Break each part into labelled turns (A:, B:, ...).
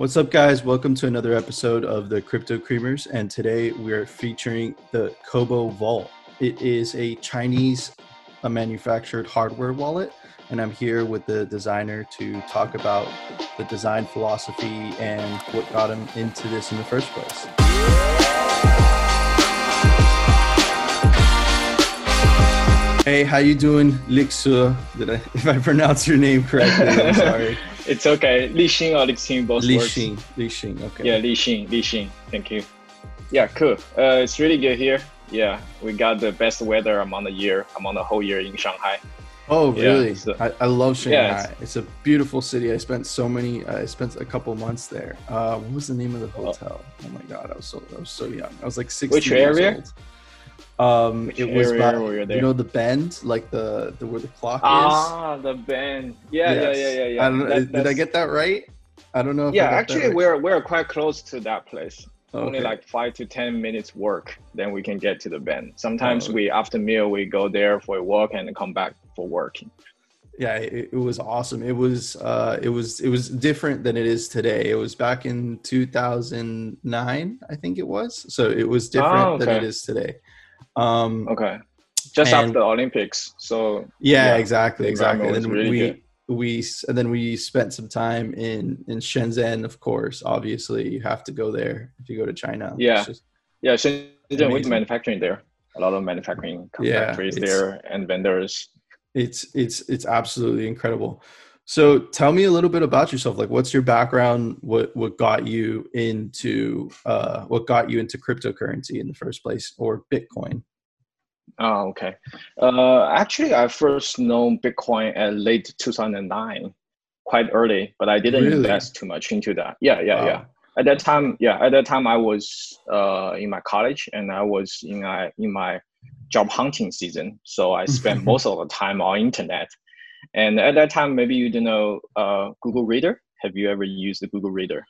A: What's up, guys? Welcome to another episode of the Crypto Creamers, and today we're featuring the Cobo Vault. It is a Chinese uh, manufactured hardware wallet, and I'm here with the designer to talk about the design philosophy and what got him into this in the first place. Hey, how you doing, Lixu? Did I, if I pronounce your name correctly? I'm sorry.
B: It's okay. Li Xing or Li Xing both
A: Li
B: works.
A: Xing. Li Xing. Okay.
B: Yeah, Li Xing. Li Xing. Thank you. Yeah, cool. Uh, it's really good here. Yeah, we got the best weather among the year, among the whole year in Shanghai.
A: Oh,
B: Yeah,
A: really?
B: so-
A: I, I love Shanghai.
B: Yeah,
A: it's, a beautiful city. I spent so many. I spent a couple months there. Uh, what was the name of the hotel? Oh, my god, I was so I was so young. I was like sixteen.
B: Which
A: years
B: area?
A: old. Um,
B: Which
A: it was by,
B: you
A: you know the Bund, like the the where the clock is?
B: Ah, the Bund. Yeah,
A: is.
B: yeah, yeah, yeah, yeah.
A: I don't
B: That-
A: did I get that right? I don't know.
B: Yeah, actually,
A: right.
B: we're we're quite close to that place. Only like five to ten minutes work, then we can get to the Bund. Sometimes
A: Oh.
B: we after meal we go there for a walk and come back for working.
A: yeah it, it was awesome it was uh it was it was different than it is today it was back in 2009 i think it was so it was different
B: Oh,
A: than it is today um
B: Okay, just
A: And-
B: after the Olympics. So
A: yeah,
B: Yeah,
A: exactly exactly and then
B: really
A: we
B: good.
A: we and then we spent some time in in shenzhen of course obviously you have to go there if you go to china
B: Yeah. Yeah, Shenzhen with manufacturing there. A lot of manufacturing
A: Yeah,
B: factories
A: it's-
B: there and vendors.
A: it's it's it's absolutely incredible so tell me a little bit about yourself like what's your background what what got you into uh what got you into cryptocurrency in the first place or bitcoin
B: Oh, okay. Uh, actually, I first known Bitcoin at late 2009, quite early, but I didn't
A: Really?
B: invest too much into that. Yeah, yeah,
A: Wow.
B: yeah. At that time, yeah, at that time I was uh, in my college and I was in my in my job hunting season. So I spent most of the time on internet. And at that time, maybe you don't know uh, Google Reader. Have you ever used the Google Reader?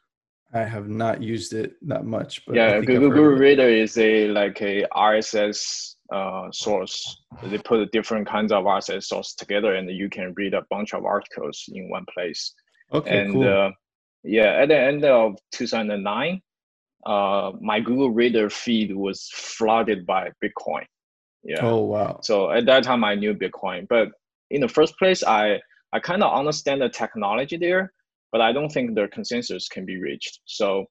A: i have not used it that much but
B: yeah google, google reader is a like a rss uh, source. They put different kinds of rss source together and you can read a bunch of articles in one place.
A: Okay
B: and
A: cool.
B: uh, yeah at the end of 2009 uh, my google reader feed was flooded by bitcoin. Yeah.
A: Oh wow.
B: So at that time i knew bitcoin. But in the first place i i kind of understand the technology there but i don't think the consensus can be reached. So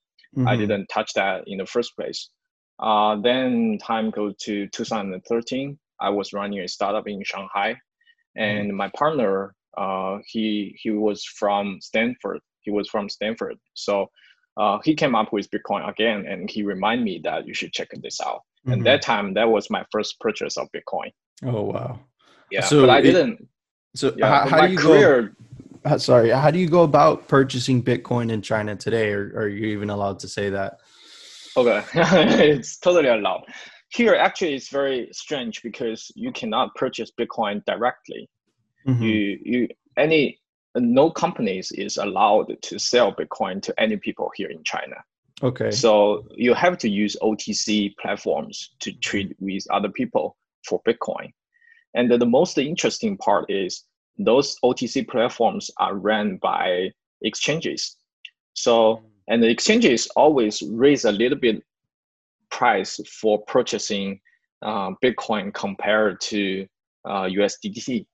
B: I
A: Mhm.
B: didn't touch that in the first place. Uh, then time goes to 2013. I was running a startup in Shanghai, and my partner, uh, he he was from Stanford. He was from Stanford, so uh, he came up with Bitcoin again, and he reminded me that you should check this out.
A: Mhm.
B: And that time, that was my first purchase of Bitcoin.
A: oh wow
B: Yeah,
A: So
B: but I
A: it-
B: didn't.
A: so
B: Yeah,
A: how, how
B: my
A: do you
B: career.
A: go uh, sorry how do you go about purchasing bitcoin in china today or, or are you even allowed to say that
B: Okay, it's totally allowed. Here, actually, it's very strange because you cannot purchase Bitcoin directly.
A: Mhm.
B: You, you, any, no companies is allowed to sell Bitcoin to any people here in China.
A: okay
B: So you have to use OTC platforms to trade with other people for Bitcoin. And the, the most interesting part is those OTC platforms are run by exchanges. So, and the exchanges always raise a little bit price for purchasing uh, Bitcoin compared to uh, USDT.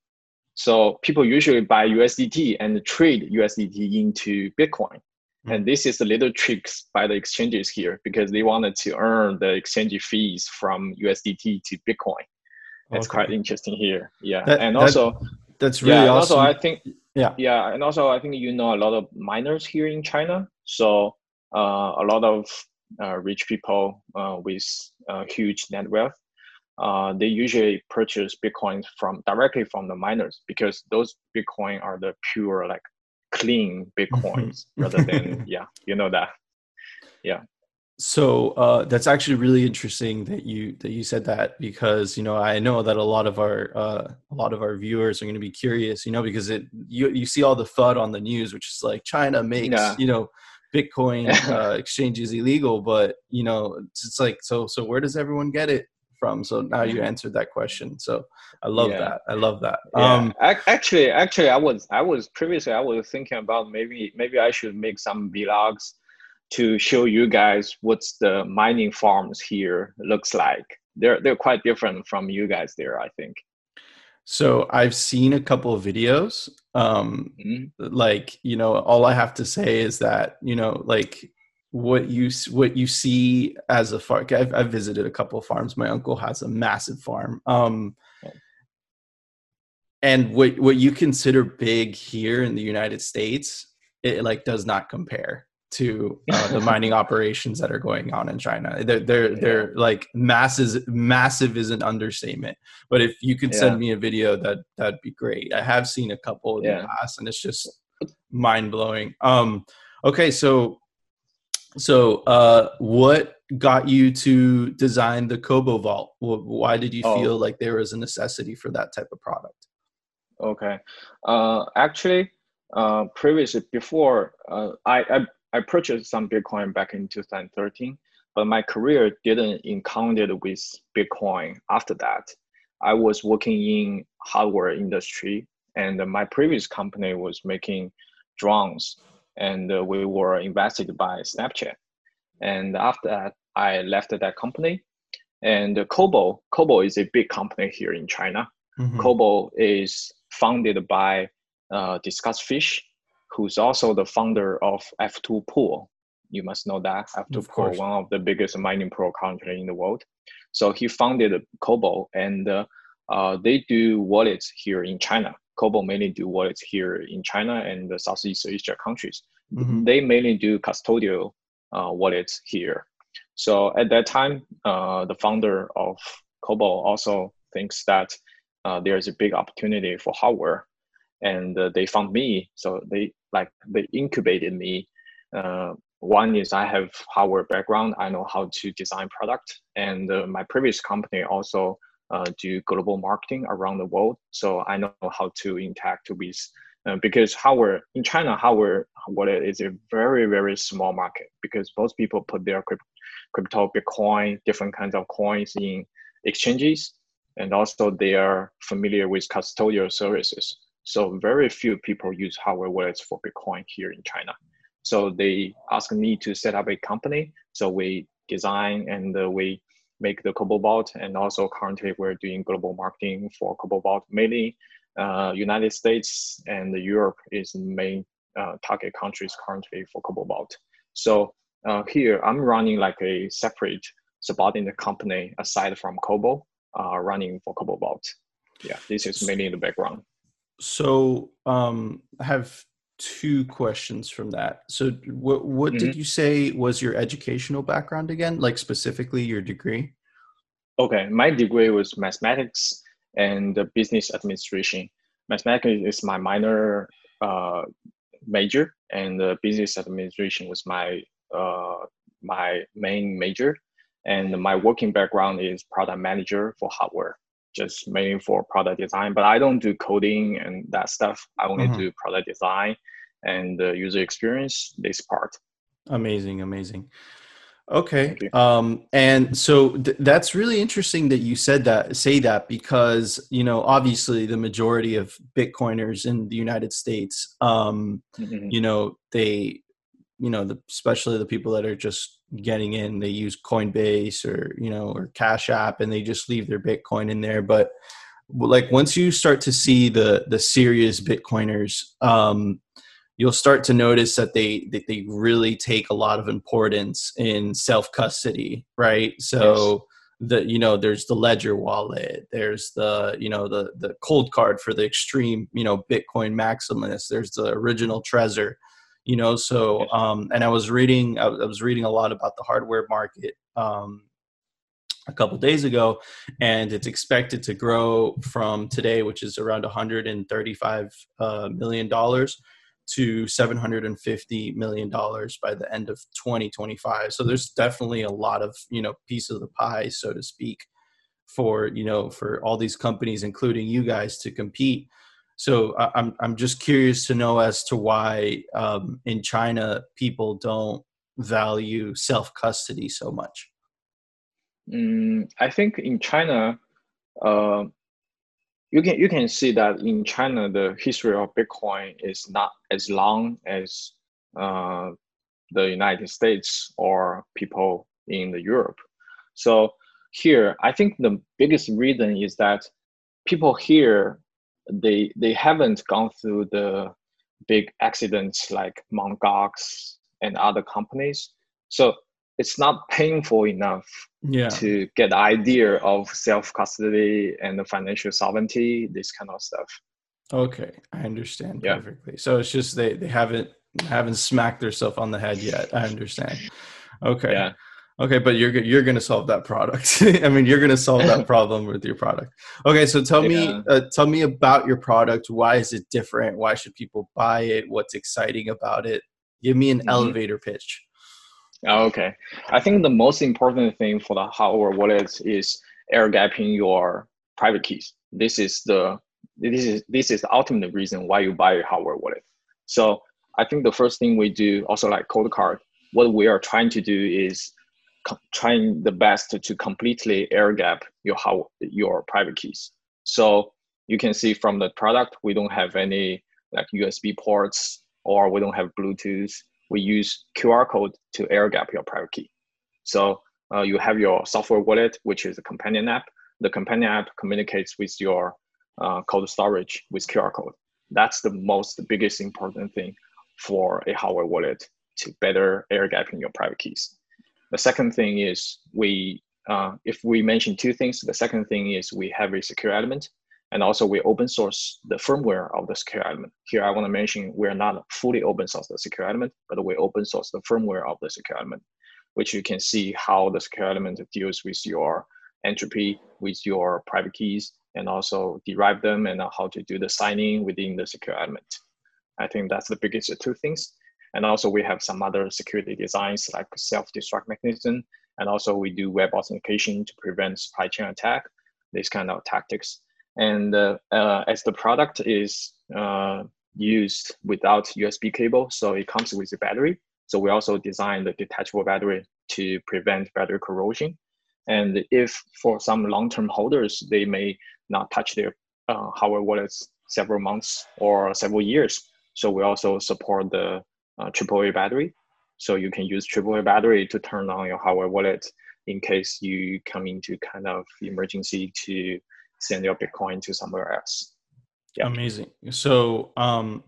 B: So people usually buy USDT and trade USDT into Bitcoin. And this is a little tricks by the exchanges here because they wanted to earn the exchange fees from USDT to Bitcoin. That's
A: Okay.
B: quite interesting here. Yeah.
A: That-
B: and
A: that-
B: also,
A: that's really
B: yeah,
A: awesome
B: also I think
A: yeah
B: yeah, and also I think you know a lot of miners here in China. So uh, a lot of uh, rich people uh, with huge net wealth, uh, they usually purchase Bitcoin from directly from the miners because those Bitcoin are the pure like clean Bitcoins rather than yeah, you know that.
A: Yeah so uh, that's actually really interesting that you that you said that because you know I know that a lot of our uh, a lot of our viewers are going to be curious, you know, because it you you see all the FUD on the news, which is like China makes
B: Yeah.
A: you know Bitcoin uh, exchange is illegal, but you know it's, like so so where does everyone get it from. So now you
B: Mm-hmm.
A: answered that question. So I love
B: Yeah.
A: that. I love that.
B: Yeah.
A: Um,
B: actually, actually, I was I was previously I was thinking about maybe maybe I should make some vlogs to show you guys what's the mining farms here looks like. They're they're quite different from you guys there, I think.
A: So I've seen a couple of videos. Um,
B: Mhm.
A: like you know, all I have to say is that you know, like what you what you see as a farm. I've, I've visited a couple of farms. My uncle has a massive farm. Um,
B: Oh.
A: and what what you consider big here in the United States, it like does not compare to uh, the mining operations that are going on in China. They're they're,
B: Yeah.
A: they're like masses. Massive is an understatement. But if you could
B: Yeah.
A: send me a video, that that'd be great. I have seen a couple in
B: Yeah.
A: the past, and it's just mind blowing. Um, okay, so so uh, what got you to design the Cobo Vault? Why did you
B: Oh.
A: feel like there was a necessity for that type of product?
B: Okay. Uh, actually, uh, previously before uh, I, I I purchased some Bitcoin back in 2013, but my career didn't encounter with Bitcoin after that. I was working in hardware industry, and my previous company was making drones, and uh, we were invested by Snapchat. And after that, I left that company. And Cobo, Cobo is a big company here in China.
A: Mhm.
B: Cobo is founded by uh, Discus Fish, who's also the founder of F2 Pool. You must know that F2
A: Of
B: Pool,
A: course.
B: one of the biggest mining pool currently in the world. So he founded Cobo, and uh, uh, they do wallets here in China. Cobo mainly do wallets here in China and the Southeast Asia countries.
A: Mhm.
B: They mainly do custodial uh, wallets here. So at that time, uh, the founder of Cobo also thinks that uh, there's a big opportunity for hardware, and uh, they found me. So they like they incubated me. Uh, one is I have hardware background. I know how to design product, and uh, my previous company also uh, do global marketing around the world. So I know how to interact with uh, because hardware in China, hardware wallet is a very very small market because most people put their crypt- crypto, Bitcoin, different kinds of coins in exchanges, and also they are familiar with custodial services. So very few people use hardware wallets for Bitcoin here in China. So they asked me to set up a company. So we design and uh, we make the Cobo Vault, and also currently we're doing global marketing for Cobo Vault. Mainly, uh, United States and Europe is the main uh, target countries currently for Cobo Vault. So uh, here I'm running like a separate subordinate company aside from Cobo, uh, running for Cobo Vault. Yeah, this is mainly in the background.
A: So um, I have two questions from that. So what what
B: Mm-hmm.
A: did you say was your educational background again? Like specifically your degree?
B: Okay, my degree was mathematics and business administration. Mathematics is my minor uh, major, and uh, business administration was my uh, my main major. And my working background is product manager for hardware, just mainly for product design. But I don't do coding and that stuff. I only
A: Mhm.
B: do product design and uh, user experience. This part.
A: Amazing, amazing. Okay. Um, and so th- that's really interesting that you said that, say that, because, you know, obviously the majority of Bitcoiners in the United States, um,
B: Mhm.
A: you know, they, you know, the, especially the people that are just getting in, they use Coinbase or, you know, or Cash App and they just leave their Bitcoin in there. But like once you start to see the, the serious Bitcoiners, um, you'll start to notice that they that they really take a lot of importance in self custody right? So the you know there's the ledger wallet there's the you know the the Coldcard for the extreme you know bitcoin maximalist there's the original trezor you know so um and i was reading i was reading a lot about the hardware market um a couple days ago and it's expected to grow from today which is around 135 uh, million dollars to 750 million dollars by the end of 2025 so there's definitely a lot of you know piece of the pie so to speak for you know for all these companies including you guys to compete so i'm i'm just curious to know as to why um, in china people don't value self custody so much
B: Mm, I think in China, uh, you can you can see that in China the history of Bitcoin is not as long as uh, the United States or people in the Europe. So here, I think the biggest reason is that people here they they haven't gone through the big accidents like Mt. Gox and other companies. So it's not painful enough
A: yeah.
B: to get the idea of self custody and the financial sovereignty, this kind of stuff.
A: Okay, I understand yeah. perfectly. So it's just they they haven't haven't smacked themselves on the head yet. I understand. Okay.
B: Yeah.
A: Okay, but you're you're gonna solve that product. I mean, you're gonna solve that problem with your product. Okay, so tell yeah. me uh, tell me about your product. Why is it different? Why should people buy it? What's exciting about it? Give me an mm-hmm. elevator pitch.
B: Oh, okay, I think the most important thing for the hardware wallet is air gapping your private keys. This is the this is this is the ultimate reason why you buy a hardware wallet. So I think the first thing we do, also like Coldcard, what we are trying to do is trying the best to completely air gap your how your private keys. So you can see from the product, we don't have any like USB ports or we don't have Bluetooth. We use QR code to air gap your private key. So uh, you have your software wallet, which is a companion app. The companion app communicates with your uh, storage with QR code. That's the most the biggest important thing for a hardware wallet to better air gapping your private keys. The second thing is we, uh, if we mention two things, the second thing is we have a secure element and also we open source the firmware of the secure element. Here I want to mention we're not fully open source the secure element, but we open source the firmware of the secure element, which you can see how the secure element deals with your entropy, with your private keys, and also derive them and how to do the signing within the secure element. I think that's the biggest two things. And also we have some other security designs like self-destruct mechanism. And also we do web authentication to prevent supply chain attack, these kind of tactics. And uh, uh, as the product is uh, used without USB cable, so it comes with a battery. So we also designed the detachable battery to prevent battery corrosion. And if for some long-term holders, they may not touch their uh, hardware wallets several months or several years. So we also support the uh, AAA battery. So you can use AAA battery to turn on your hardware wallet in case you come into kind of emergency to send your Bitcoin to somewhere else.
A: Yeah. Amazing. So um,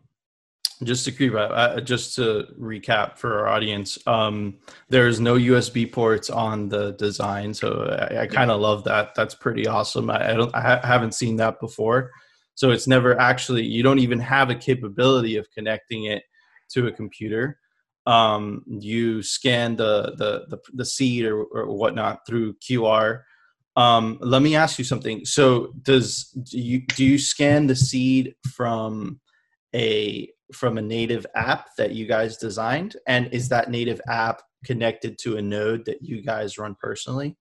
A: just to keep uh, just to recap for our audience, um, there's no USB ports on the design, so I, I kind of love that. That's pretty awesome. I, I don't, I ha- haven't seen that before. So it's never actually, you don't even have a capability of connecting it to a computer. Um, you scan the, the, the, the seed or, or whatnot through QR. Um, let me ask you something. So does, do you, do you scan the seed from a, from a native app that you guys designed? And is that native app connected to a node that you guys run personally?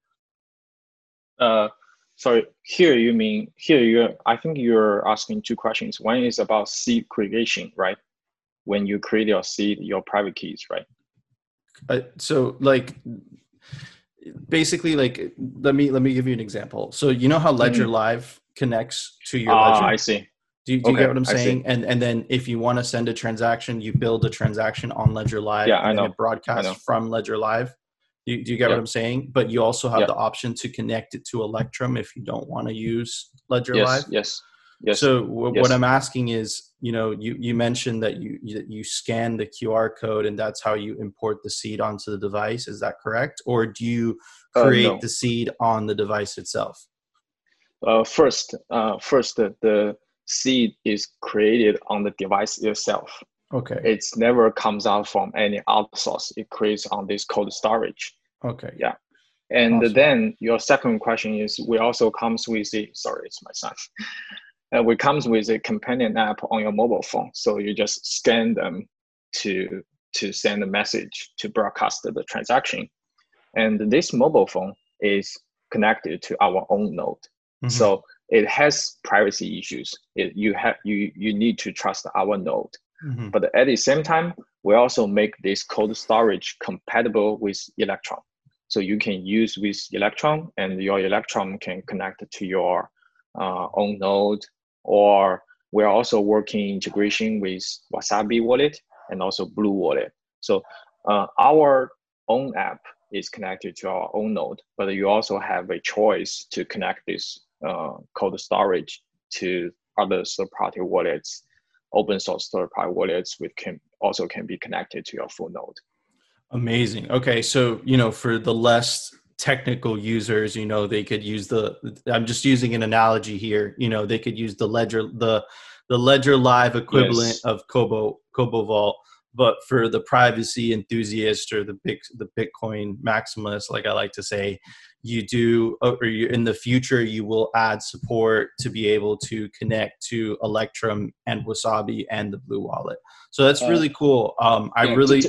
B: Uh, sorry, here you mean here you're I think you're asking two questions. One is about seed creation, right? When you create your seed, your private keys, right?
A: Uh, so like basically like let me let me give you an example. So you know how Ledger mm-hmm. Live connects to your
B: ah,
A: Ledger?
B: I see.
A: Do you, do okay, you get what I'm saying? And and then if you want to send a transaction, you build a transaction on Ledger Live
B: yeah, and
A: I know. it broadcasts from Ledger Live. Do you, do you get yeah. what I'm saying? But you also have yeah. the option to connect it to Electrum if you don't want to use Ledger
B: yes,
A: Live.
B: Yes.
A: Yes. So w- yes. what I'm asking is, you know, you, you mentioned that you, you, you scan the QR code and that's how you import the seed onto the device. Is that correct? Or do you uh, create uh, no. the seed on the device itself?
B: Uh, first, uh, first the, the seed is created on the device itself.
A: Okay.
B: It's never comes out from any outsource. It creates on this cold storage.
A: Okay.
B: Yeah. And awesome. then your second question is, we also comes with the, sorry, it's my son uh, it comes with a companion app on your mobile phone. So you just scan them to to send a message to broadcast the transaction. And this mobile phone is connected to our own node. Mm-hmm. So it has privacy issues. It, you have you you need to trust our node. Mm-hmm. But at the same time, we also make this cold storage compatible with Electrum. So you can use with Electrum, and your Electrum can connect to your uh, own node. Or we're also working integration with Wasabi Wallet and also Blue Wallet. So uh, our own app is connected to our own node, but you also have a choice to connect this uh, cold storage to other third-party wallets, open source third-party wallets, which can also can be connected to your full node.
A: Amazing. Okay, so you know, for the less technical users, you know, they could use the. I'm just using an analogy here. You know, they could use the ledger the the ledger live equivalent yes. of Cobo Cobo Vault but for the privacy enthusiast or the big the bitcoin maximalist like i like to say you do or you, in the future you will add support to be able to connect to electrum and wasabi and the blue wallet so that's uh, really cool um i yeah, really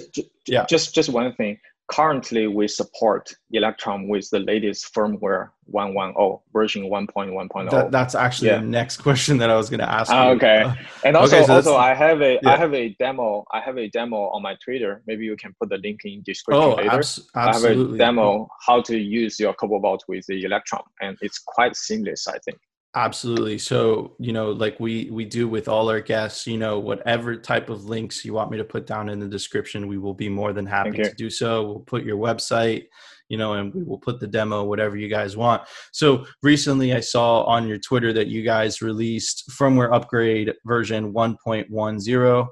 B: yeah just just one thing currently we support Electrum with the latest firmware 110 version 1.1.0.
A: That, that's actually yeah. the next question that I was going to ask.
B: Uh, okay, and also okay, so also I have a yeah. I have a demo I have a demo on my Twitter. Maybe you can put the link in description oh, later. Abs- absolutely. I have a demo how to use your Cobalt with the Electrum, and it's quite seamless. I think.
A: Absolutely. So, you know, like we we do with all our guests, you know, whatever type of links you want me to put down in the description, we will be more than happy to do so. We'll put your website, you know, and we will put the demo, whatever you guys want. So, recently I saw on your Twitter that you guys released firmware upgrade version 1.10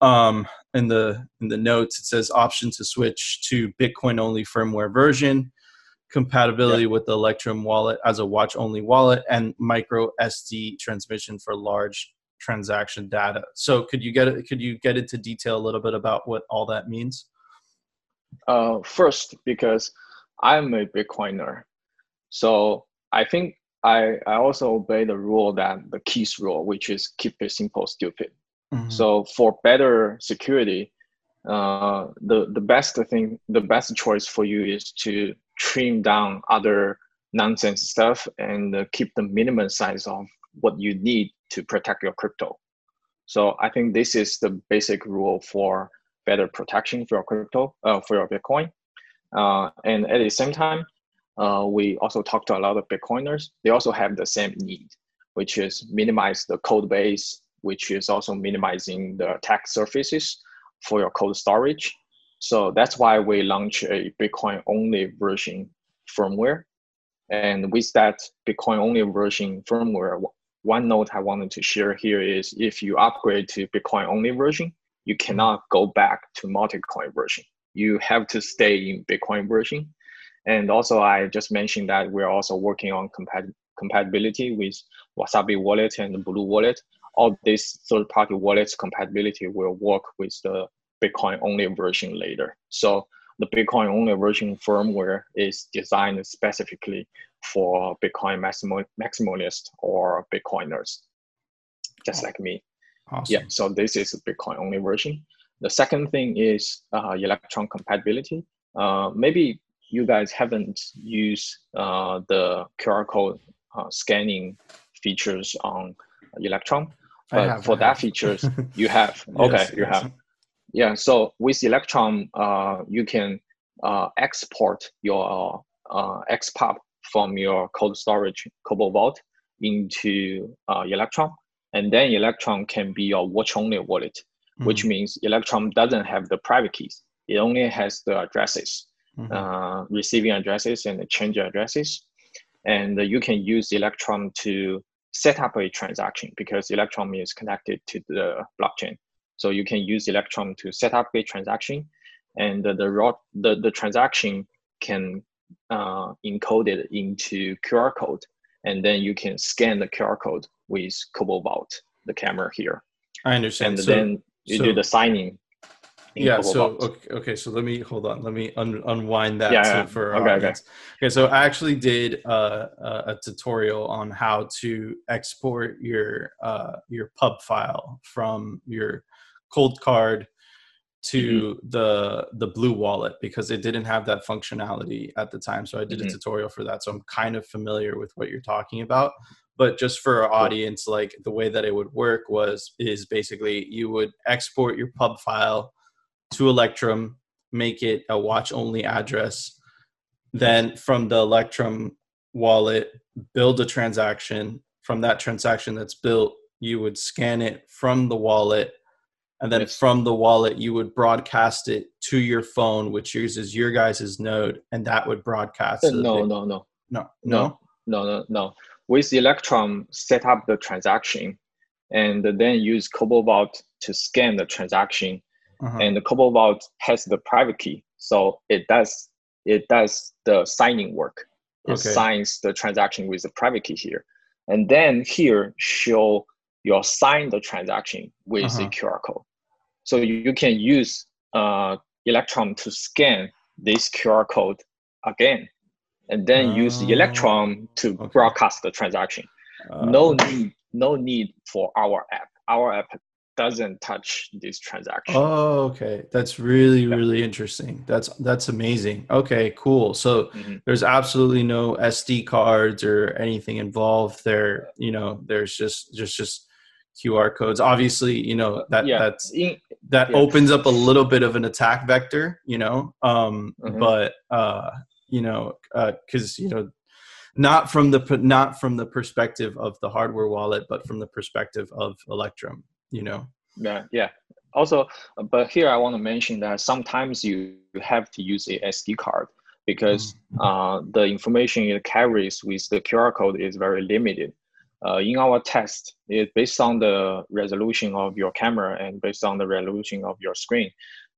A: um in the in the notes it says option to switch to bitcoin only firmware version compatibility yeah. with the Electrum wallet as a watch only wallet and micro SD transmission for large transaction data. So could you get it, could you get into detail a little bit about what all that means?
B: Uh, first, because I'm a Bitcoiner, so I think I, I also obey the rule that the KISS rule, which is keep it simple, stupid. Mm-hmm. So for better security, uh, the the best thing, the best choice for you is to trim down other nonsense stuff and uh, keep the minimum size of what you need to protect your crypto. So I think this is the basic rule for better protection for your crypto, uh, for your Bitcoin. Uh, and at the same time, uh, we also talk to a lot of Bitcoiners. They also have the same need, which is minimize the code base, which is also minimizing the attack surfaces for your code storage so that's why we launch a Bitcoin only version firmware. And with that Bitcoin only version firmware, one note I wanted to share here is if you upgrade to Bitcoin only version, you cannot go back to multi-coin version. You have to stay in Bitcoin version. And also, I just mentioned that we're also working on compat- compatibility with Wasabi Wallet and Blue Wallet. All these third-party wallets compatibility will work with the Bitcoin only version later. So the Bitcoin only version firmware is designed specifically for Bitcoin maximal, maximalists or Bitcoiners, just like me. Awesome. Yeah, so this is a Bitcoin only version. The second thing is uh, Electrum compatibility. Uh, maybe you guys haven't used uh, the QR code uh, scanning features on Electrum, but for that features you have. Okay, yes, you yes. have. Yeah, so with Electrum, uh, you can uh, export your uh, XPub from your cold storage Cobo Vault into uh, Electrum, and then Electrum can be your watch-only wallet, mm-hmm. which means Electrum doesn't have the private keys. It only has the addresses, mm-hmm. uh, receiving addresses and change addresses, and you can use Electrum to set up a transaction because Electrum is connected to the blockchain. So you can use Electrum to set up a transaction, and the the, the, the transaction can uh, encode it into QR code, and then you can scan the QR code with Cobo Vault, the camera here.
A: I understand.
B: And so, then you so, do the signing.
A: Yeah. So okay, okay, So let me hold on. Let me un- unwind that yeah, yeah. for our okay, audience. Okay. okay. So I actually did uh, a tutorial on how to export your uh, your pub file from your Coldcard to mm-hmm. the the blue wallet because it didn't have that functionality at the time so i did mm-hmm. a tutorial for that so i'm kind of familiar with what you're talking about but just for our audience like the way that it would work was is basically you would export your pub file to electrum make it a watch only address then from the Electrum wallet, build a transaction. From that transaction that's built, you would scan it from the wallet. And then from the wallet, you would broadcast it to your phone, which uses your guys' node, and that would broadcast.
B: Uh, no, no, no,
A: no,
B: no, no, no, no. With Electrum, set up the transaction, and then use Cobo Vault to scan the transaction.
A: Uh-huh.
B: And the Cobo Vault has the private key, so it does it does the signing work. It
A: Okay.
B: signs the transaction with the private key here, and then here show your sign the transaction with
A: Uh-huh.
B: a QR code. So you, can use uh, Electrum to scan this QR code again, and then use
A: Oh,
B: Electrum to
A: okay.
B: broadcast the transaction.
A: Uh,
B: no need, no need for our app. Our app doesn't touch this transaction.
A: Oh, okay. That's really, really interesting. That's that's amazing. Okay, cool. So
B: Mhm.
A: there's absolutely no SD cards or anything involved there. You know, there's just just just QR codes. Obviously, you know that
B: yeah,
A: that's that
B: yeah.
A: opens up a little bit of an attack vector. You know, um,
B: Mhm.
A: but uh, you know, because you know, not from the not from the perspective of the hardware wallet, but from the perspective of Electrum. You know.
B: yeah, yeah. Also, uh, but here I want to mention that sometimes you have to use a SD card because uh, the information it carries with the QR code is very limited. Uh, in our test, it based on the resolution of your camera and based on the resolution of your screen.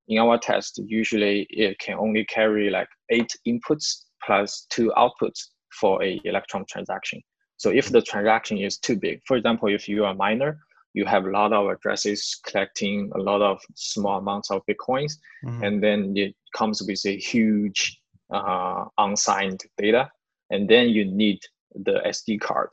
B: In our test, usually it can only carry like eight inputs plus two outputs for a Electrum transaction. So if the transaction is too big, for example, if you are a miner, you have a lot of addresses collecting a lot of small amounts of bitcoins,
A: Mhm.
B: and then it comes with a huge uh, unsigned data, and then you need the SD card.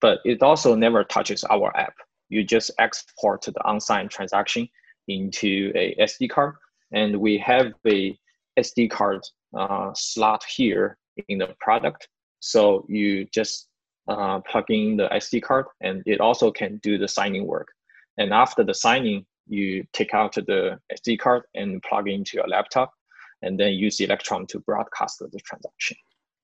B: But it also never touches our app. You just export the unsigned transaction into a SD card, and we have a SD card uh, slot here in the product. So you just uh, plug in the SD card, and it also can do the signing work. And after the signing, you take out the SD card and plug into your laptop, and then use Electrum to broadcast the transaction.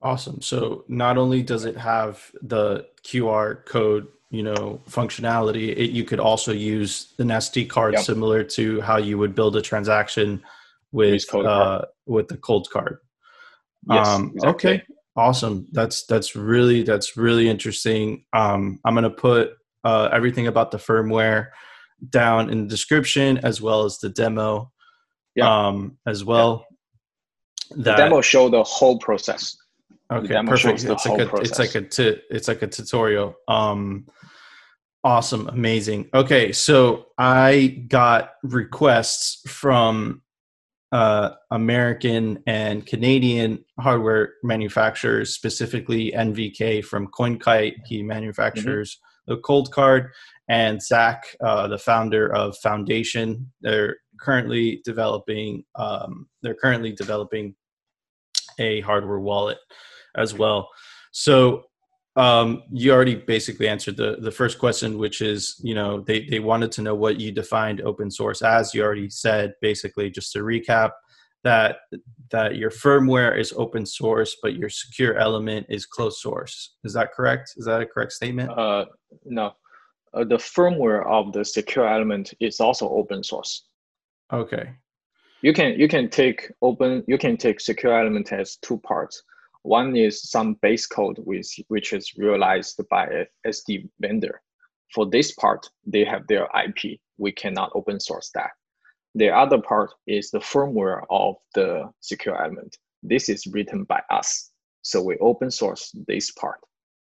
A: Awesome. So not only does it have the QR code, you know, functionality, it, you could also use an SD card
B: Yep.
A: similar to how you would build a transaction with uh, with the Coldcard.
B: Yes,
A: um,
B: exactly.
A: Okay. Awesome. That's that's really that's really interesting. Um, I'm gonna put uh, everything about the firmware down in the description as well as the demo
B: Yeah.
A: um, as well.
B: The
A: That-
B: demo show the whole process.
A: Okay, perfect.
B: shows the
A: It's like a it's like a it's like a tutorial. Um, awesome, amazing. Okay, so I got requests from uh, American and Canadian hardware manufacturers, specifically NVK from CoinKite. He manufactures the cold card, and Zach, uh, the founder of Foundation. They're currently developing. Um, they're currently developing a hardware wallet as well. So um, you already basically answered the the first question, which is you know they they wanted to know what you defined open source as. You already said basically just to recap that that your firmware is open source, but your secure element is closed source. Is that correct? Is that a correct statement?
B: Uh, no, uh, the firmware of the secure element is also open source.
A: Okay.
B: You can you can take open you can take secure element as two parts. One is some base code with which is realized by a SD vendor. For this part, they have their IP. We cannot open source that. The other part is the firmware of the secure element. This is written by us. So we open source this part.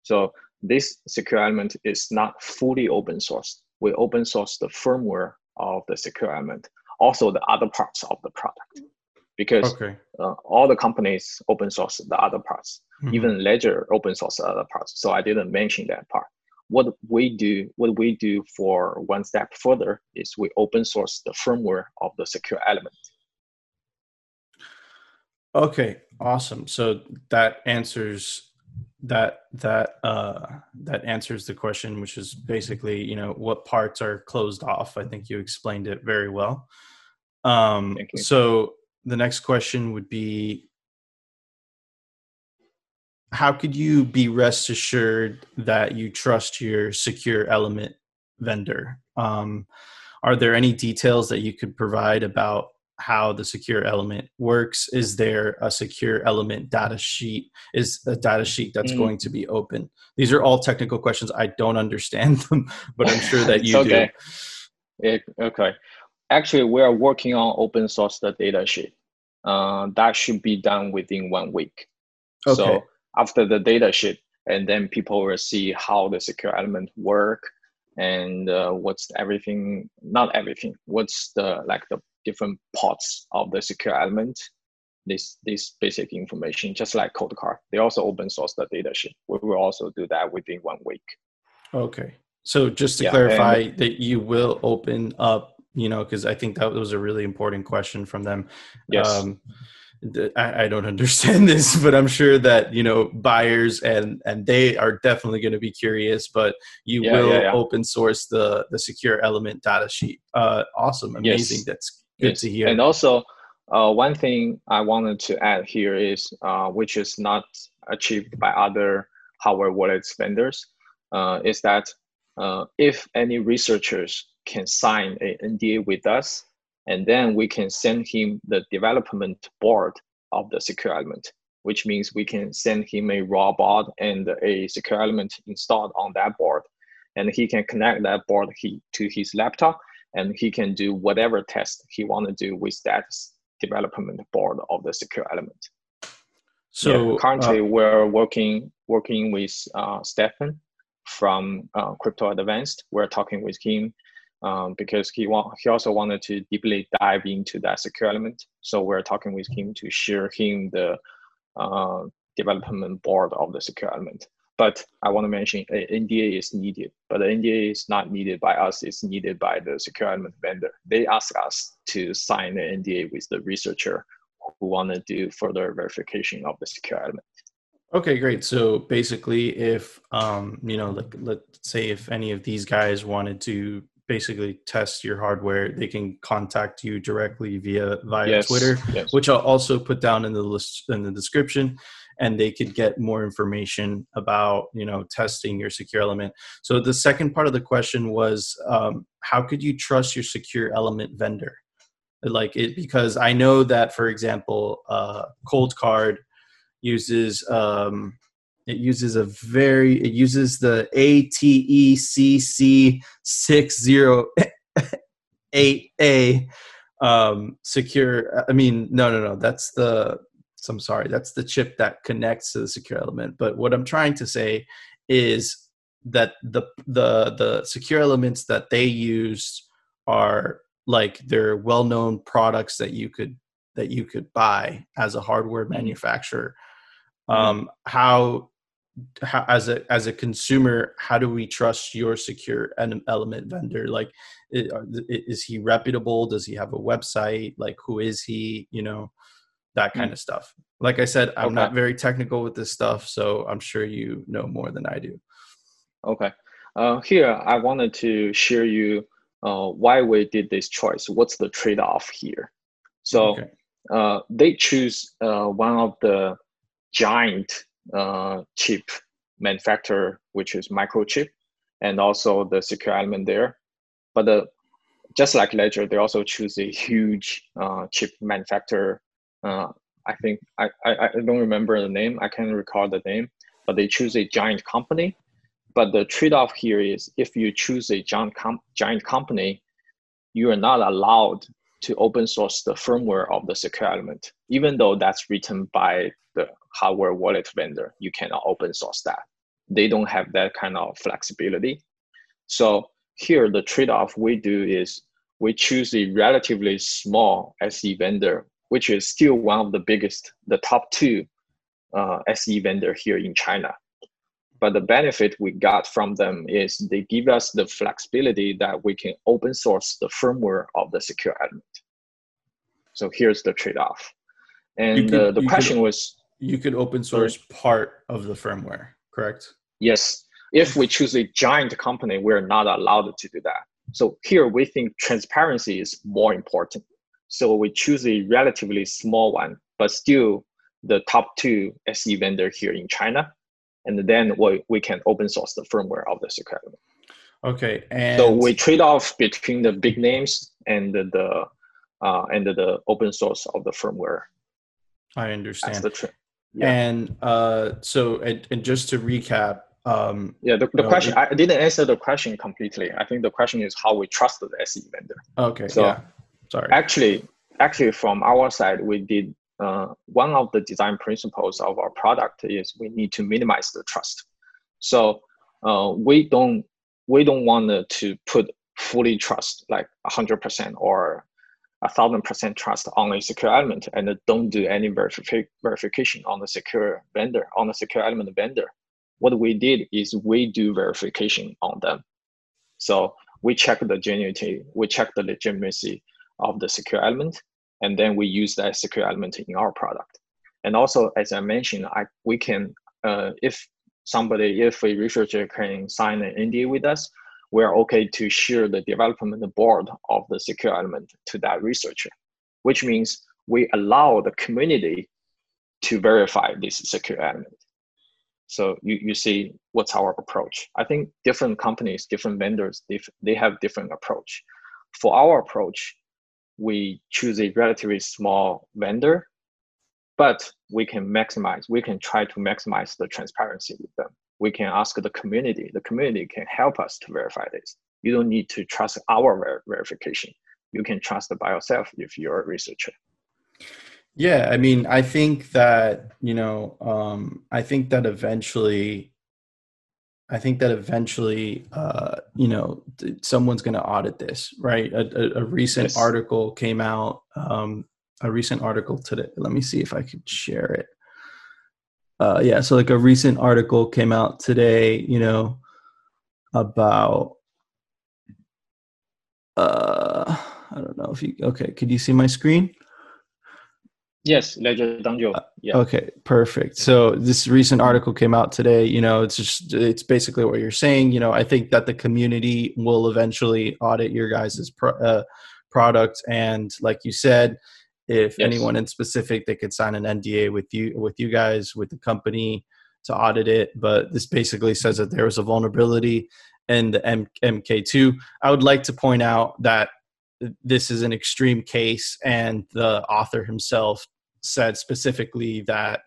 B: So this secure element is not fully open source. We open source the firmware of the secure element, also the other parts of the product. Because
A: Okay.
B: uh, all the companies open source the other parts,
A: Mhm.
B: even Ledger open source the other parts. So I didn't mention that part. What we do, what we do for one step further is we open source the firmware of the secure element.
A: Okay, awesome. So that answers that that uh that answers the question which is basically, you know, what parts are closed off. I think you explained it very well. Um
B: Thank you.
A: so the next question would be how could you be rest assured that you trust your secure element vendor? Um, are there any details that you could provide about how the secure element works? Is there a secure element data sheet? Is a data sheet that's mm. going to be open? These are all technical questions. I don't understand them, but I'm sure that you
B: okay. do. It, okay. Actually, we are working on open source the data sheet. Uh, that should be done within one week. Okay. So after the data sheet, and then people will see how the secure element work and uh, what's everything, not everything, what's the like the different parts of the secure element, this this basic information, just like Coldcard. They also open source the data sheet. We will also do that within one week.
A: Okay. So just to yeah, clarify that you will open up, you know, because I think that was a really important question from them.
B: Yes. Um,
A: I, I, don't understand this, but I'm sure that you know buyers and and they are definitely going to be curious. But you yeah, will yeah, yeah. open source the the secure element data sheet. Uh, awesome, amazing. Yes. That's Good yes. to hear.
B: And also, uh, one thing I wanted to add here is, uh, which is not achieved by other hardware wallets vendors, uh, is that uh, if any researchers can sign a NDA with us, and then we can send him the development board of the secure element, which means we can send him a raw board and a secure element installed on that board, and he can connect that board he, to his laptop and he can do whatever test he want to do with that development board of the secure element. So yeah, currently, uh, we're working working with uh, Stefan from uh, Crypto Advanced. We're talking with him um, because he want he also wanted to deeply dive into that secure element. So we're talking with him to share him the uh, development board of the secure element. But I want to mention NDA is needed, but the NDA is not needed by us. It's needed by the secure element vendor. They ask us to sign an NDA with the researcher who want to do further verification of the secure element.
A: Okay, great. So basically, if um, you know, like let's say if any of these guys wanted to basically test your hardware, they can contact you directly via via yes, Twitter, yes. which I'll also put down in the list in the description and they could get more information about you know testing your secure element. So the second part of the question was um, how could you trust your secure element vendor? Like it because i know that for example uh, Coldcard uses um, it uses a very it uses the atecc 608a um secure i mean no no no that's the so I'm sorry, that's the chip that connects to the secure element. But what I'm trying to say is that the the the secure elements that they use are like they're well-known products that you could that you could buy as a hardware manufacturer. Um, how how, as a as a consumer how do we trust your secure element vendor like is he reputable does he have a website like who is he you know that kind mm. of stuff. Like I said, I'm okay. not very technical with this stuff, so I'm sure you know more than I do.
B: Okay. Uh, here, I wanted to share you uh, why we did this choice. What's the trade-off here? So okay. uh, they choose uh, one of the giant uh, chip manufacturer, which is Microchip, and also the secure element there. But the, just like Ledger, they also choose a huge uh, chip manufacturer uh, I think I, I, I don't remember the name. I can't recall the name, but they choose a giant company. But the trade-off here is if you choose a giant, com- giant company, you are not allowed to open source the firmware of the secure element, even though that's written by the hardware wallet vendor. You cannot open source that. They don't have that kind of flexibility. So here, the trade-off we do is we choose a relatively small SE vendor which is still one of the biggest, the top two uh, SE vendor here in China. But the benefit we got from them is they give us the flexibility that we can open source the firmware of the secure element. So here's the trade-off. And could, uh, the question
A: could,
B: was
A: you could open source part of the firmware, correct?
B: Yes. If we choose a giant company, we're not allowed to do that. So here we think transparency is more important. So we choose a relatively small one, but still the top two SE vendor here in China, and then we, we can open source the firmware of the element.
A: Okay, and
B: so we trade off between the big names and the, the uh, and the open source of the firmware.
A: I understand. That's the yeah. And uh, so, and, and, just to recap, um,
B: yeah, the, the question it, I didn't answer the question completely. I think the question is how we trust the SE vendor.
A: Okay. So, yeah. sorry.
B: Actually, actually, from our side, we did uh, one of the design principles of our product is we need to minimize the trust. So uh, we don't we don't want to put fully trust like 100% or a thousand percent trust on a secure element and don't do any verifi- verification on the secure vendor on the secure element vendor what we did is we do verification on them so we check the genuinity we check the legitimacy of the secure element and then we use that secure element in our product and also as i mentioned I, we can uh, if somebody, if a researcher can sign an NDA with us, we're okay to share the development board of the secure element to that researcher, which means we allow the community to verify this secure element. So you, you see what's our approach. I think different companies, different vendors, they, they have different approach. For our approach, we choose a relatively small vendor but we can maximize we can try to maximize the transparency with them. We can ask the community the community can help us to verify this. You don't need to trust our ver- verification. You can trust by yourself if you're a researcher.
A: Yeah i mean i think that you know um, i think that eventually I think that eventually, uh, you know, someone's going to audit this, right? A, a, a recent yes. article came out um, a recent article today. Let me see if I could share it. Uh, yeah, so like a recent article came out today, you know, about uh I don't know if you okay, could you see my screen?
B: Yes, Ledger Donjon.
A: Yeah. Okay, perfect. So this recent article came out today. You know, it's just it's basically what you're saying. You know, I think that the community will eventually audit your guys's pro, uh, product, and like you said, if yes. anyone in specific they could sign an nda with you with you guys with the company to audit it but this basically says that there was a vulnerability in the M- mk2 i would like to point out that this is an extreme case and the author himself said specifically that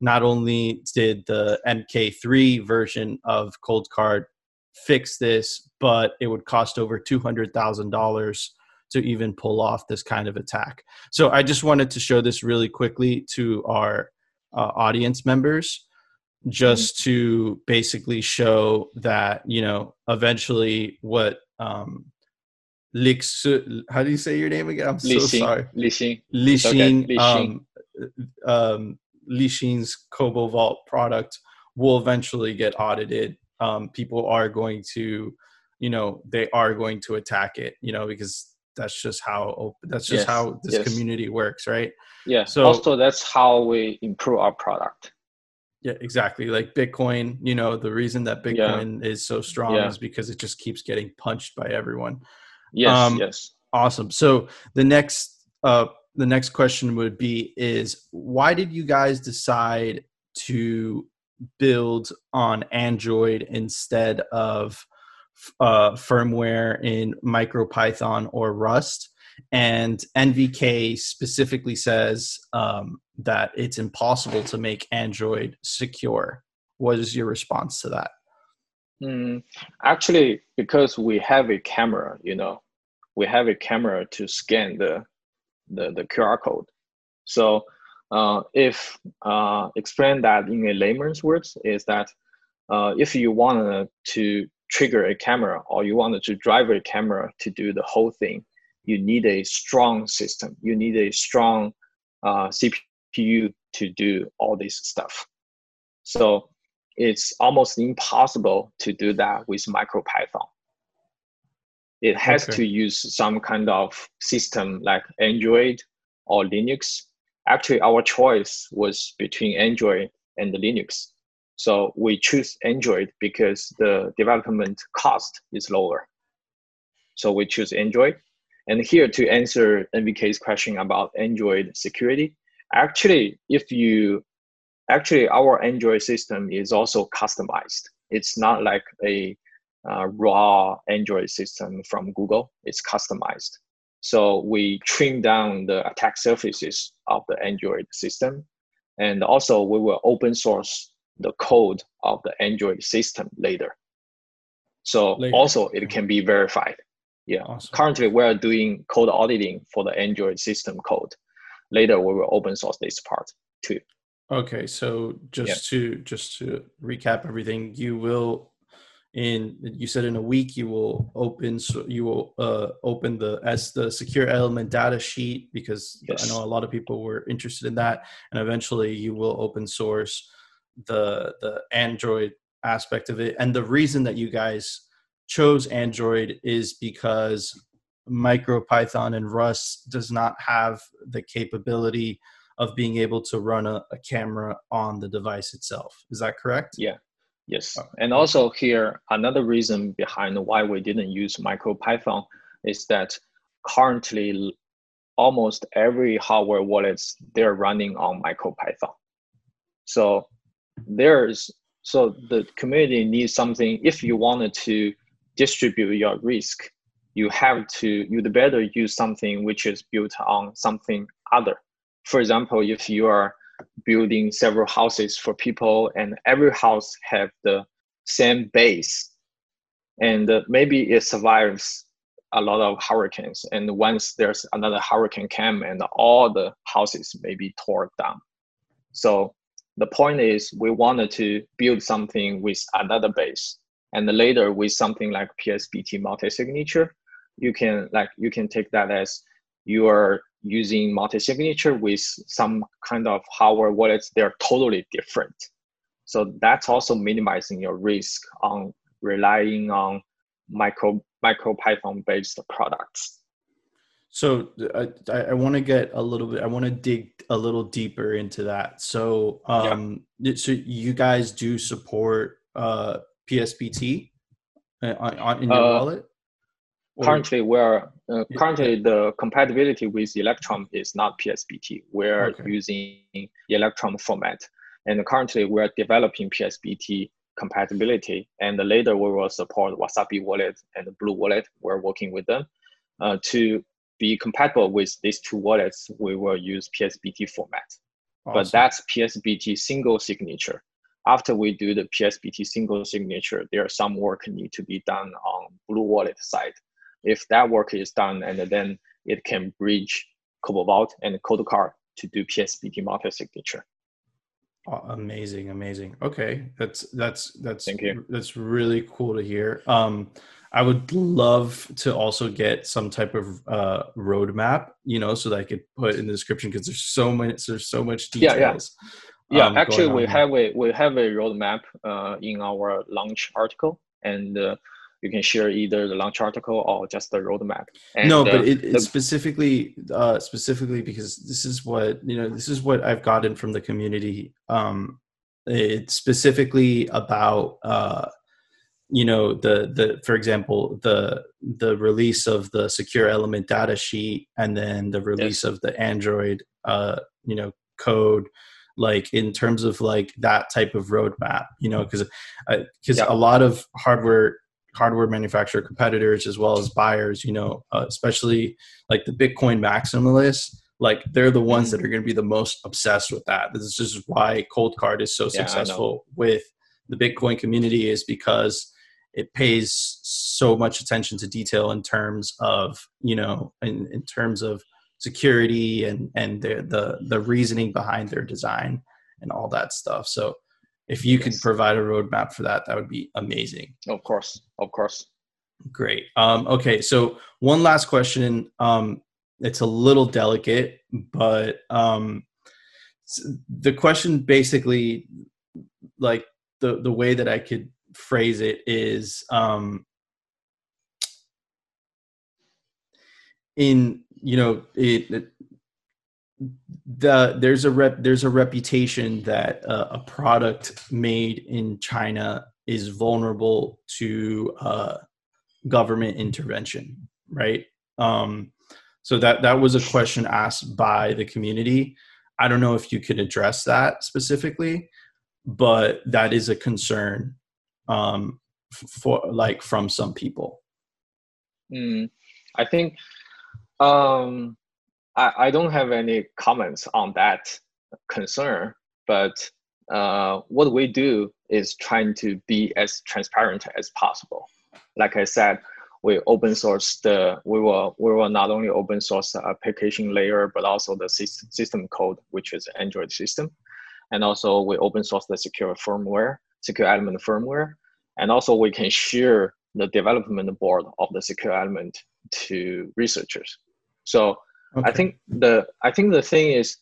A: not only did the mk3 version of Coldcard fix this but it would cost over $200000 to even pull off this kind of attack. So I just wanted to show this really quickly to our uh, audience members just mm-hmm. to basically show that you know eventually what um Lix, how do you say your name again? I'm so sorry.
B: Li Xin.
A: Li Xin, okay. um, um, Li Xin's Cobo Vault product will eventually get audited. Um, people are going to, you know, they are going to attack it, you know, because that's just how that's just yes, how this yes. community works right
B: yeah so also that's how we improve our product
A: yeah exactly like bitcoin you know the reason that bitcoin yeah. is so strong yeah. is because it just keeps getting punched by everyone
B: yes um, yes
A: awesome so the next uh the next question would be is why did you guys decide to build on android instead of uh, firmware in MicroPython or Rust. And NVK specifically says um, that it's impossible to make Android secure. What is your response to that?
B: Mm, actually, because we have a camera, you know, we have a camera to scan the the, the QR code. So uh, if uh, explain that in a layman's words is that uh, if you want to trigger a camera or you wanted to drive a camera to do the whole thing, you need a strong system. You need a strong uh, CPU to do all this stuff. So it's almost impossible to do that with MicroPython. It has okay. to use some kind of system like Android or Linux. Actually, our choice was between Android and Linux so we choose Android because the development cost is lower. So we choose Android. And here to answer NVK's question about Android security, actually, if you actually our Android system is also customized. It's not like a uh, raw Android system from Google. It's customized. So we trim down the attack surfaces of the Android system, and also we will open source the code of the Android system later. So later. also it can be verified. Yeah. Awesome. Currently, we are doing code auditing for the Android system code. Later, we will open source this part too.
A: Okay, so just yeah. to just to recap everything, you will in you said in a week you will open so you will uh, open the as the secure element data sheet because yes. I know a lot of people were interested in that, and eventually you will open source the the Android aspect of it. And the reason that you guys chose Android is because MicroPython and Rust does not have the capability of being able to run a, a camera on the device itself. Is that correct?
B: Yeah. Yes. Uh, and also here, another reason behind why we didn't use MicroPython is that currently almost every hardware wallets they're running on MicroPython. So there's so the community needs something if you wanted to distribute your risk you have to you'd better use something which is built on something other for example if you are building several houses for people and every house have the same base. And uh, maybe it survives a lot of hurricanes and once there's another hurricane came and all the houses may be torn down. So the point is we wanted to build something with another base and later with something like psbt multi-signature you can like you can take that as you are using multi-signature with some kind of hardware wallets they're totally different so that's also minimizing your risk on relying on micro micro python based products
A: so I, I want to get a little bit. I want to dig a little deeper into that. So um, yeah. so you guys do support uh, PSBT uh, on, on in your uh, wallet?
B: Currently, we're uh, currently the compatibility with Electrum is not PSBT. We're okay. using Electrum format, and currently we're developing PSBT compatibility. And later we will support Wasabi Wallet and Blue Wallet. We're working with them uh, to be compatible with these two wallets, we will use PSBT format. Awesome. But that's PSBT single signature. After we do the PSBT single signature, there are some work need to be done on Blue Wallet side. If that work is done, and then it can bridge Cobo Vault and Coldcard to do PSBT multi-signature.
A: Oh, amazing, amazing. Okay, that's that's that's Thank you. that's really cool to hear. Um, I would love to also get some type of uh, roadmap, you know, so that I could put in the description because there's so many, there's so much details.
B: Yeah, yeah. Um, yeah actually, we have a we have a roadmap uh, in our launch article, and uh, you can share either the launch article or just the roadmap. And,
A: no, but uh, it, the, specifically uh, specifically because this is what you know. This is what I've gotten from the community. Um, it's specifically about uh, you know the the for example the the release of the secure element data sheet and then the release yes. of the android uh you know code like in terms of like that type of roadmap you know because because uh, yeah. a lot of hardware hardware manufacturer competitors as well as buyers you know uh, especially like the bitcoin maximalists like they're the ones that are going to be the most obsessed with that. This is just why Coldcard is so yeah, successful with the bitcoin community is because it pays so much attention to detail in terms of you know in, in terms of security and and the, the the reasoning behind their design and all that stuff. So if you yes. could provide a roadmap for that that would be amazing.
B: Of course of course.
A: Great. Um, okay so one last question. Um, it's a little delicate but um, the question basically like the the way that i could phrase it is um, in you know it, it, the there's a rep there's a reputation that uh, a product made in China is vulnerable to uh, government intervention, right? Um, so that that was a question asked by the community. I don't know if you could address that specifically, but that is a concern um, for like from some people.
B: Mm, I think um, I, I don't have any comments on that concern, but uh, what we do is trying to be as transparent as possible. Like I said, we open source the we will we will not only open source the application layer but also the system, code which is android system. And also we open source the secure firmware secure element firmware. And also we can share the development board of the secure element to researchers. So okay. i think the i think the thing is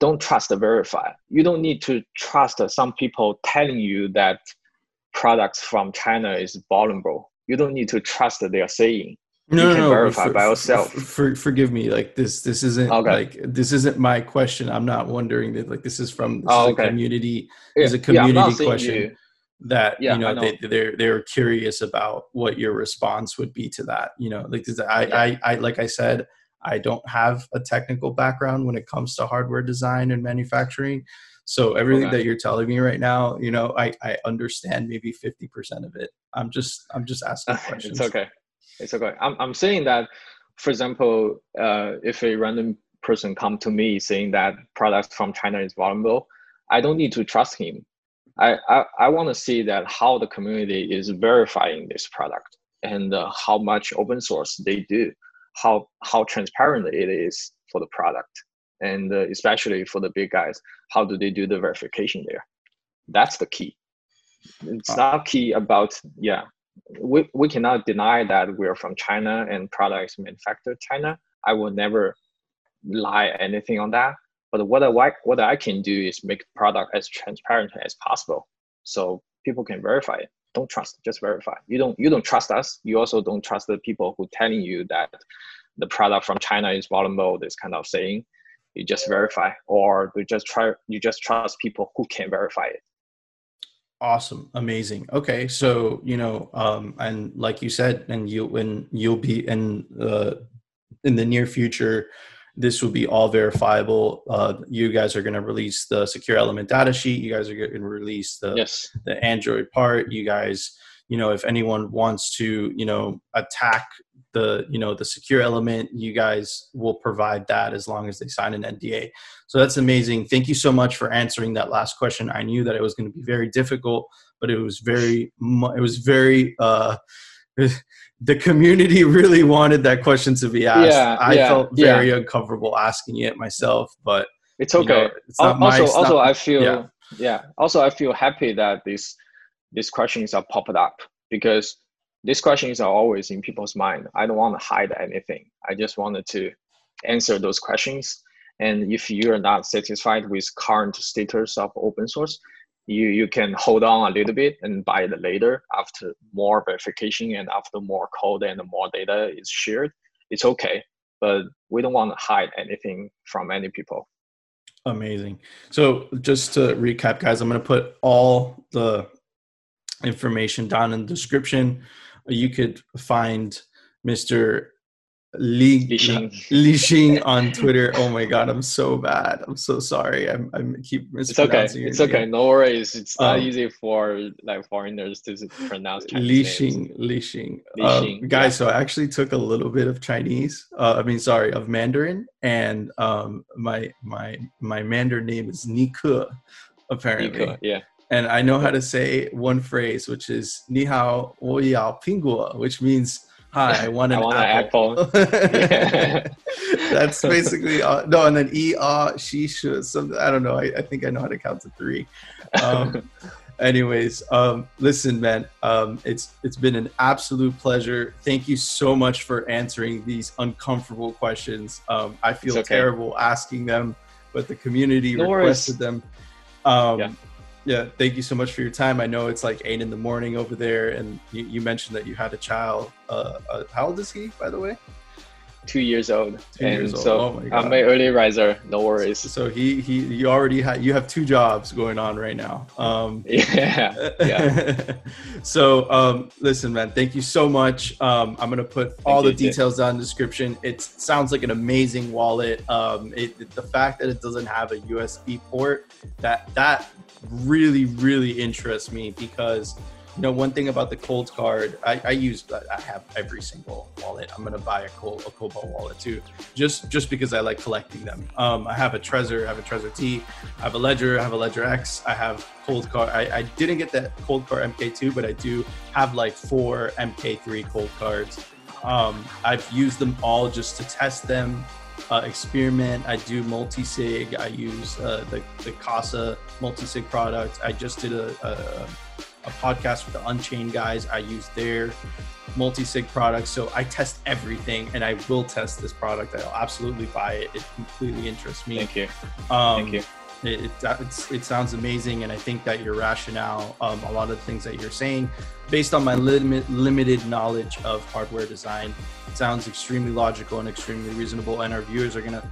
B: don't trust the verify you don't need to trust some people telling you that products from china is vulnerable you don't need to trust that they are saying.
A: No,
B: you
A: no, no,
B: verify
A: for,
B: by yourself.
A: For, forgive me, like this. This isn't okay. like this isn't my question. I'm not wondering that. Like this is from this oh, is okay. a community. Yeah. Is a community yeah, question you. that yeah, you know, know, they they're they're curious about what your response would be to that. You know, like I I I like I said, I don't have a technical background when it comes to hardware design and manufacturing. So everything okay. that you're telling me right now, you know, I, I understand maybe 50% of it. I'm just, I'm just asking questions.
B: it's okay. It's okay. I'm, I'm saying that, for example, uh, if a random person come to me saying that products from China is vulnerable, I don't need to trust him. I, I, I want to see that how the community is verifying this product and uh, how much open source they do, how, how transparent it is for the product and uh, especially for the big guys how do they do the verification there? That's the key. It's oh. not key about yeah we, we cannot deny that we're from china and products manufactured china. I will never lie anything on that. But what i what i can do is make product as transparent as possible so people can verify it don't trust just verify. You don't you don't trust us. You also don't trust the people who telling you that the product from china is vulnerable this kind of saying. You just verify or you just try you just trust people who can verify it.
A: Awesome. Amazing. Okay so you know um and like you said and you when you'll be in uh in the near future this will be all verifiable. Uh you guys are going to release the secure element data sheet. You guys are going to release the
B: yes.
A: the android part. You guys you know if anyone wants to you know attack the you know the secure element you guys will provide that as long as they sign an nda so that's amazing. Thank you so much for answering that last question. I knew that it was going to be very difficult but it was very it was very uh the community really wanted that question to be asked yeah, i yeah, felt very yeah. uncomfortable asking it myself but
B: it's okay you know, it's also my, also not, i feel yeah. yeah also i feel happy that these these questions are popped up because these questions are always in people's mind. I don't want to hide anything. I just wanted to answer those questions. And if you are not satisfied with current status of open source, you, you can hold on a little bit and buy it later after more verification and after more code and more data is shared. It's okay, but we don't want to hide anything from any people.
A: Amazing. So just to recap, guys, I'm going to put all the information down in the description you could find Mr. Li, Li Xing on Twitter. Oh my god, I'm so bad. I'm so sorry. I'm I'm keep mispronouncing
B: It's okay. It's okay. No worries. It's not um, easy for like foreigners to pronounce Chinese
A: Li Xing. Li Xing. Um, guys, yeah. so I actually took a little bit of Chinese. Uh, I mean, sorry, of Mandarin, and um, my my my Mandarin name is Niku, apparently.
B: Yeah
A: and I know how to say one phrase, which is "Ni hao, wo yao pingguo," which means "Hi, I want an I want apple." apple. That's basically uh, no, and then "e ah she should." Something I don't know. I, I, think I know how to count to three. Um, anyways, um, listen, man, um, it's it's been an absolute pleasure. Thank you so much for answering these uncomfortable questions. Um, I feel okay. terrible asking them, but the community no requested worries. them. Um, yeah yeah, thank you so much for your time. I know it's like eight in the morning over there, and you, you mentioned that you had a child. Uh, uh, how old is he, by the way?
B: two years old,
A: Two
B: and
A: years old.
B: so
A: Oh my God.
B: I'm an early riser. No worries.
A: So he he you already had you have two jobs going on right now. Um,
B: Yeah, yeah.
A: so um, listen, man, thank you so much. Um, I'm gonna put all
B: you,
A: the details down in the description. It sounds like an amazing wallet. Um, it- the fact that it doesn't have a USB port that that really really interests me because you know one thing about the Coldcard I, I use I have every single wallet. I'm gonna buy a cold a Cobo wallet too just just because I like collecting them. Um, I have a Trezor, I have a Trezor T, I have a Ledger, I have a Ledger X, I have Coldcard. I, I didn't get that Coldcard MK2, but I do have like four MK3 Coldcards. Um, I've used them all just to test them, uh, experiment. I do multi sig. I use uh, the the Casa multi sig product. I just did a, a a podcast with the Unchained guys. I use their multi-sig product. So I test everything and I will test this product. I'll absolutely buy it. It completely interests me.
B: Thank you.
A: Um,
B: Thank you.
A: It, it, it's, it sounds amazing. And I think that your rationale, um, a lot of the things that you're saying, based on my limit, limited knowledge of hardware design, it sounds extremely logical and extremely reasonable. And our viewers are going to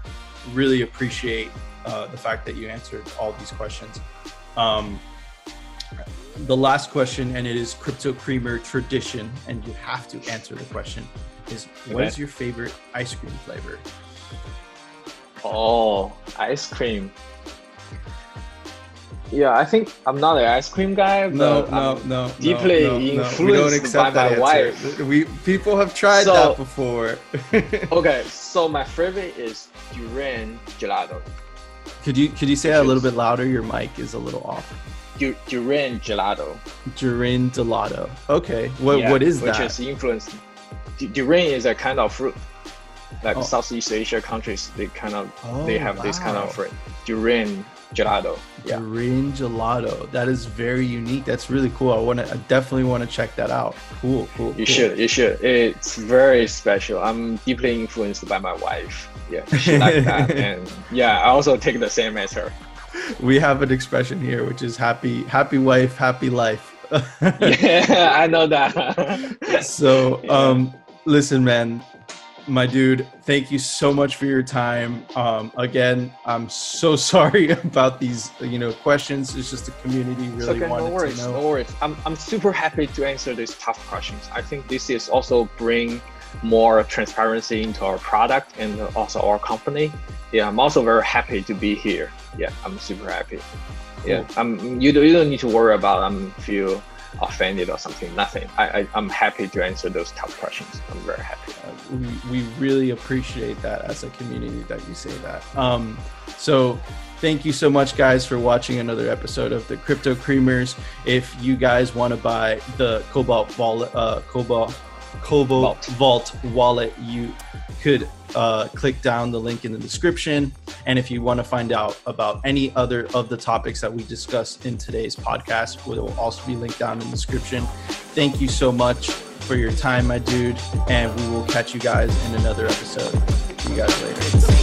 A: really appreciate uh, the fact that you answered all these questions. Um, the last question, and it is Crypto Creamer tradition, and you have to answer the question: is what is your favorite ice cream flavor?
B: Oh, ice cream. Yeah, I think I'm not an ice cream guy,
A: No,
B: but
A: no,
B: I'm
A: no, no,
B: deeply
A: no, no. We don't
B: influenced
A: accept
B: by
A: that
B: my
A: answer.
B: wife.
A: We people have tried
B: So-
A: that before.
B: Okay, so my favorite is durian gelato.
A: could you could you say that a little bit louder? Your mic is a little off.
B: Du- durian gelato.
A: Durian gelato. Okay, what
B: Yeah,
A: what is
B: which is influenced. Durian is a kind of fruit. Like
A: Oh.
B: Southeast Asia countries, they kind of they
A: Oh,
B: have this kind of fruit. Durian gelato. Yeah.
A: Durin gelato. That is very unique. That's really cool. I want to. I definitely want to check that out. Cool, cool.
B: You
A: cool.
B: should, you should. It's very special. I'm deeply influenced by my wife. Yeah, she like that, and yeah, I also take the same as her.
A: We have an expression here, which is happy, happy wife, happy life.
B: Yeah, I know that.
A: so um listen man my dude thank you so much for your time um again i'm so sorry about these you know questions it's just the community really
B: okay,
A: wanted
B: no worries,
A: to know
B: no worries. I'm, I'm super happy to answer these tough questions. I think this is also bring more transparency into our product and also our company. Yeah, I'm also very happy to be here. Yeah, I'm super happy. Yeah, I'm. You don't, you don't need to worry about I'm feel offended or something. Nothing. I, I I'm happy to answer those tough questions. I'm very happy.
A: Uh, we, we really appreciate that as a community that you say that um so thank you so much guys for watching another episode of the crypto creamers if you guys want to buy the Cobo wallet uh Cobo Cobo vault wallet you could uh, click down the link in the description. And if you want to find out about any other of the topics that we discussed in today's podcast it will also be linked down in the description. Thank you so much for your time my dude and we will catch you guys in another episode. See you guys later